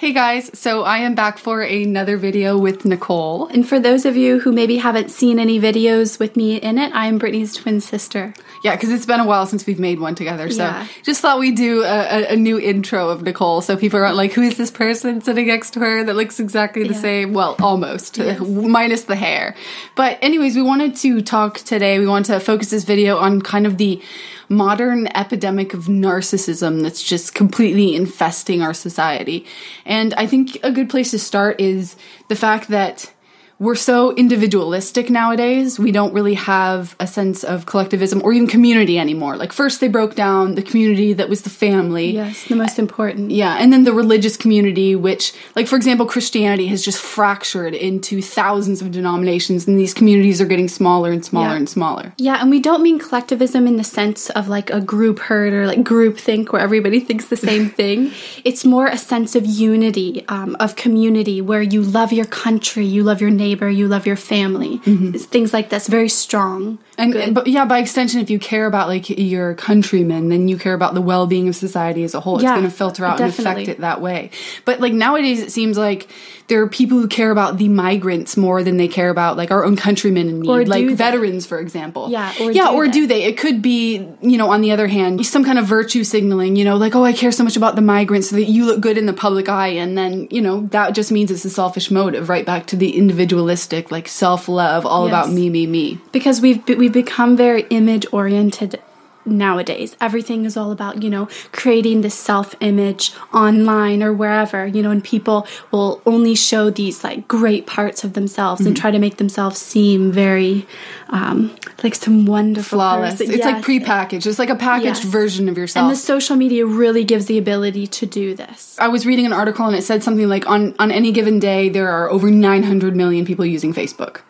Hey guys, so I am back for another video with Nicole. And for those of you who maybe haven't seen any videos with me in it, I am Brittany's twin sister. Yeah, because it's been a while since we've made one together, so Yeah. just thought we'd do a, a, a new intro of Nicole so people aren't like, who is this person sitting next to her that looks exactly the Yeah. same? Well, almost, Yes. minus the hair. But, anyways, we wanted to talk today, we want to focus this video on kind of the modern epidemic of narcissism that's just completely infesting our society. And I think a good place to start is the fact that we're so individualistic nowadays. We don't really have a sense of collectivism or even community anymore. Like first they broke down the community that was the family. Yes, the most important. Yeah, and then the religious community, which, like, for example, Christianity has just fractured into thousands of denominations, and these communities are getting smaller and smaller Yeah. and smaller. Yeah, and we don't mean collectivism in the sense of like a group herd or like group think where everybody thinks the same thing. It's more a sense of unity, um, of community where you love your country, you love your neighbor, you love your family. Mm-hmm. It's Things like this, very strong. And Good. but yeah, by extension, if you care about like your countrymen, then you care about the well-being of society as a whole. It's Yeah, going to filter out and affect it that way. But like nowadays, it seems like there are people who care about the migrants more than they care about like our own countrymen in need, Or like veterans, for example. Yeah, or yeah, do or they? do they? It could be, you know, on the other hand, some kind of virtue signaling. You know, like oh, I care so much about the migrants so that you look good in the public eye, and then you know that just means it's a selfish motive, right back to the individualistic, like self-love, all Yes. about me, me, me. because we've be- we've become very image oriented nowadays everything is all about you know creating this self image online or wherever you know and people will only show these like great parts of themselves and try to make themselves seem very um like some wonderful flawless. person. It's like Yes. prepackaged. It's like a packaged Yes. version of yourself. and the social media really gives the ability to do this I was reading an article and it said something like on on any given day there are over 900 million people using Facebook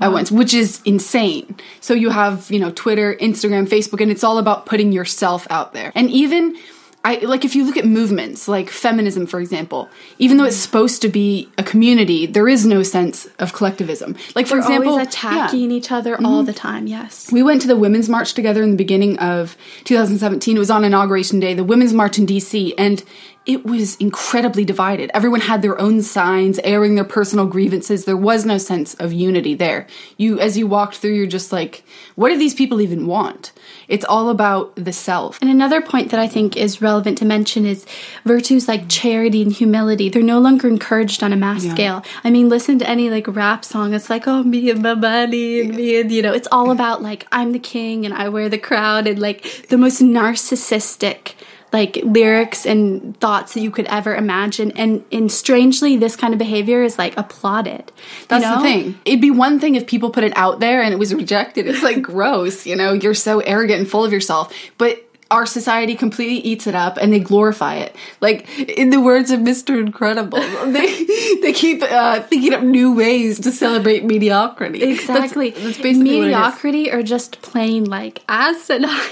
at once, which is insane. So you have, you know, Twitter, Instagram, Facebook and it's all about putting yourself out there. And even I like if you look at movements like feminism for example, even though it's supposed to be a community, there is no sense of collectivism. Like for We're example, always yeah. attacking each other mm-hmm. all the time yes We went to the Women's March together in the beginning of 2017. It was on Inauguration Day, the Women's March in DC, and it was incredibly divided. Everyone had their own signs, airing their personal grievances. There was no sense of unity there. You, as you walked through, you're just like, what do these people even want? It's all about the self. And another point that I think is relevant to mention is virtues like charity and humility. They're no longer encouraged on a mass Yeah. scale. I mean, listen to any like rap song. It's like, oh, me and my money and me and, you know, it's all about like, I'm the king and I wear the crown and like the most narcissistic like lyrics and thoughts that you could ever imagine. And, and strangely, this kind of behavior is like applauded. That's know? the thing. It'd be one thing if people put it out there and it was rejected. It's like gross, you know, you're so arrogant and full of yourself. But our society completely eats it up and they glorify it. Like in the words of Mr. Incredible, they they keep uh, thinking up new ways to celebrate mediocrity. Exactly. That's, basically it is. Mediocrity or just plain like asinine.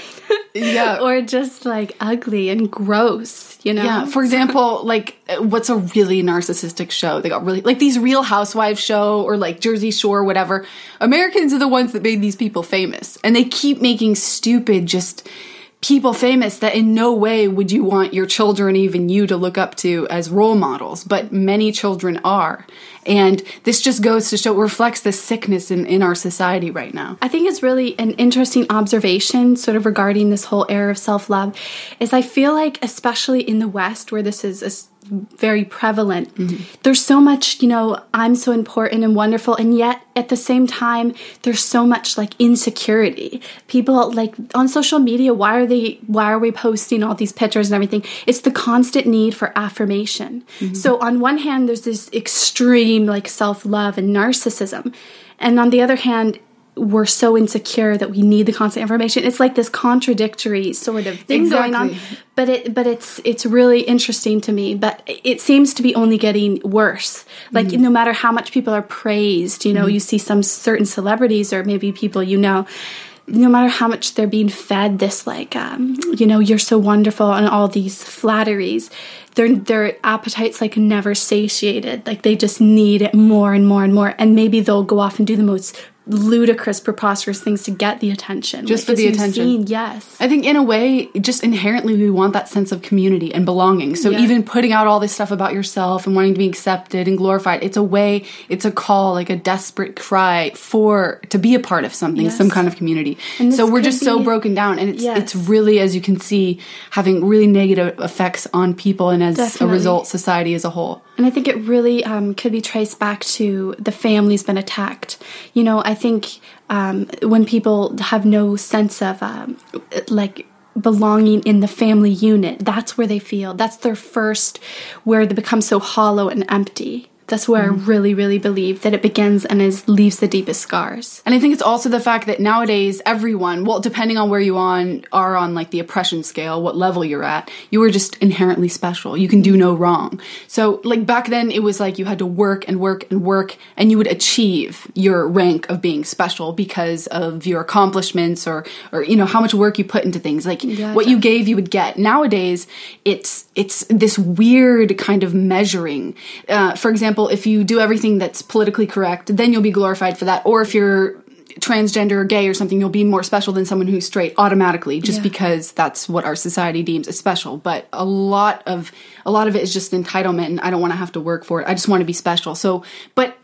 Yeah. or just like ugly and gross, you know? Yeah, for example, like what's a really narcissistic show? They got really like these Real Housewives show or like Jersey Shore, whatever. Americans are the ones that made these people famous, and they keep making stupid, just people famous that in no way would you want your children, even you, to look up to as role models. But many children are, and this just goes to show reflects the sickness in in our society right now. I think it's really an interesting observation, sort of regarding this whole era of self love, is I feel like, especially in the West, where this is very prevalent, mm-hmm. there's so much, you know, I'm so important and wonderful, and yet at the same time, there's so much like insecurity. People like on social media, why are they, why are we posting all these pictures and everything? It's the constant need for affirmation. Mm-hmm. So on one hand, there's this extreme like self love and narcissism. And on the other hand, we're so insecure that we need the constant information. It's like this contradictory sort of thing going on. But it but it's it's really interesting to me. But it seems to be only getting worse. Like Mm-hmm. no matter how much people are praised, you know, you see some certain celebrities or maybe people you know no matter how much they're being fed this like um, you know you're so wonderful and all these flatteries their their appetites like never satiated like they just need it more and more and more and maybe they'll go off and do the most ludicrous, preposterous things to get the attention. Just for the attention. seen, yes. I think in a way, just inherently, we want that sense of community and belonging. So Yeah. even putting out all this stuff about yourself and wanting to be accepted and glorified, it's a way, it's a call, like a desperate cry for to be a part of something, Yes. some kind of community. And So we're just so broken down, and it's Yes. it's really, as you can see, having really negative effects on people, and as Definitely. a result, society as a whole. And I think it really um, could be traced back to the family's been attacked. You know, I think um, when people have no sense of um, like belonging in the family unit, that's where they feel. That's their first, where they become so hollow and empty. That's where I really, really believe that it begins and is leaves the deepest scars. And I think it's also the fact that nowadays everyone, well, depending on where you on are on like the oppression scale, what level you're at, you are just inherently special. You can do no wrong. So like back then it was like you had to work and work and work and you would achieve your rank of being special because of your accomplishments or or you know how much work you put into things. Like Yeah, what you gave you would get. Nowadays it's it's this weird kind of measuring. Uh, for example, if you do everything that's politically correct, then you'll be glorified for that. Or if you're transgender or gay or something, you'll be more special than someone who's straight automatically, just Yeah. because that's what our society deems as special. But a lot of a lot of it is just entitlement, and I don't want to have to work for it. I just want to be special. So, but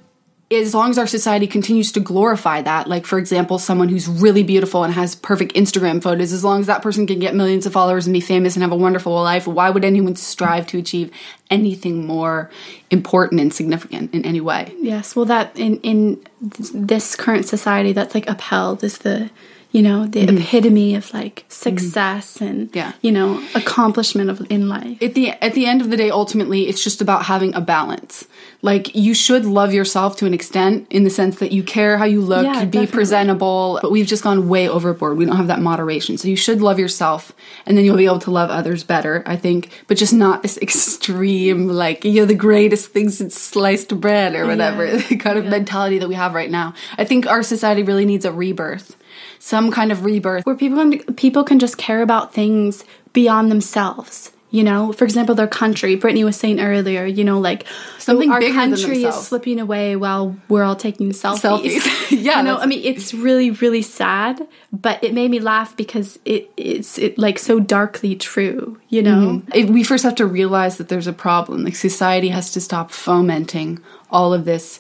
as long as our society continues to glorify that, like for example, someone who's really beautiful and has perfect Instagram photos, as long as that person can get millions of followers and be famous and have a wonderful life, why would anyone strive to achieve anything more important and significant in any way? Yes, well, that in in this current society, that's like upheld is the you know the mm-hmm. epitome of like mm-hmm. success and Yeah. you know accomplishment of in life. at the at the end of the day ultimately it's just about having a balance like you should love yourself to an extent in the sense that you care how you look Yeah, you be definitely. presentable but we've just gone way overboard we don't have that moderation so you should love yourself and then you'll be able to love others better i think but just not this extreme like you're the greatest thing since sliced bread or whatever Yeah. the kind of mentality that we have right now i think our society really needs a rebirth some kind of rebirth where people can, people can just care about things beyond themselves. You know, for example, their country. Brittany was saying earlier, you know, like Something our country is slipping away while we're all taking selfies. Selfies. Yeah, you know, I mean, it's really, really sad, but it made me laugh because it it's it like so darkly true. You know, mm-hmm. it, we first have to realize that there's a problem. Like society has to stop fomenting all of this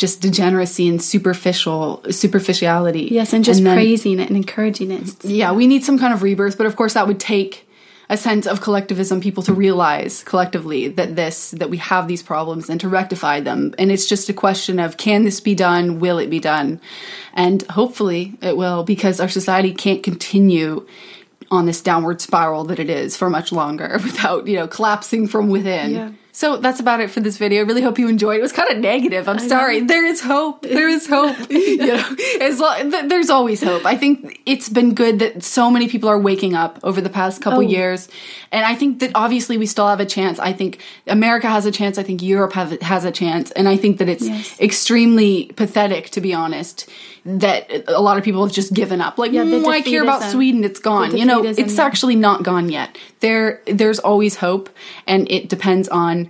just degeneracy and superficial superficiality. yes, and just then- praising it and encouraging it. Yeah, we need some kind of rebirth, but of course that would take a sense of collectivism, people to realize collectively that this that we have these problems and to rectify them. And it's just a question of can this be done? Will it be done? And hopefully it will, because our society can't continue on this downward spiral that it is for much longer without, you know, collapsing from within. Yeah. So that's about it for this video. I really hope you enjoyed. It was kind of negative. I'm sorry. There is hope. There is hope. you know, as lo- th- there's always hope. I think it's been good that so many people are waking up over the past couple Oh. years, and I think that obviously we still have a chance. I think America has a chance. I think Europe have, has a chance, and I think that it's Yes. extremely pathetic, to be honest, that a lot of people have just given up. Like, Yeah, "Mm, I care about. Sweden. It's gone. You know, it's yeah. actually not gone yet. There, there's always hope, and it depends on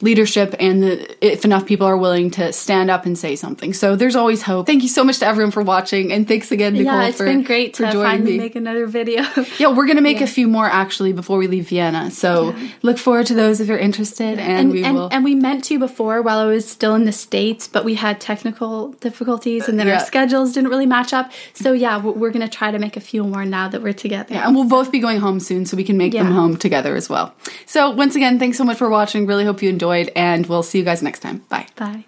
leadership and the, if enough people are willing to stand up and say something. So there's always hope. Thank you so much to everyone for watching, and thanks again, Nicole, yeah, it's for been great for to joining finally me. make another video. yeah, we're gonna make a few more actually before we leave Vienna. So look forward to those if you're interested, and, and, we and, will. and we meant to before while I was still in the States, but we had technical difficulties and then Yeah. our schedules didn't really match up. So, yeah, we're, to try to make a few more now that we're together. Yeah, and we'll both be going home soon, so we can make them home together as well. So once again, thanks so much for watching. Really hope you enjoyed, and we'll see you guys next time. Bye. Bye.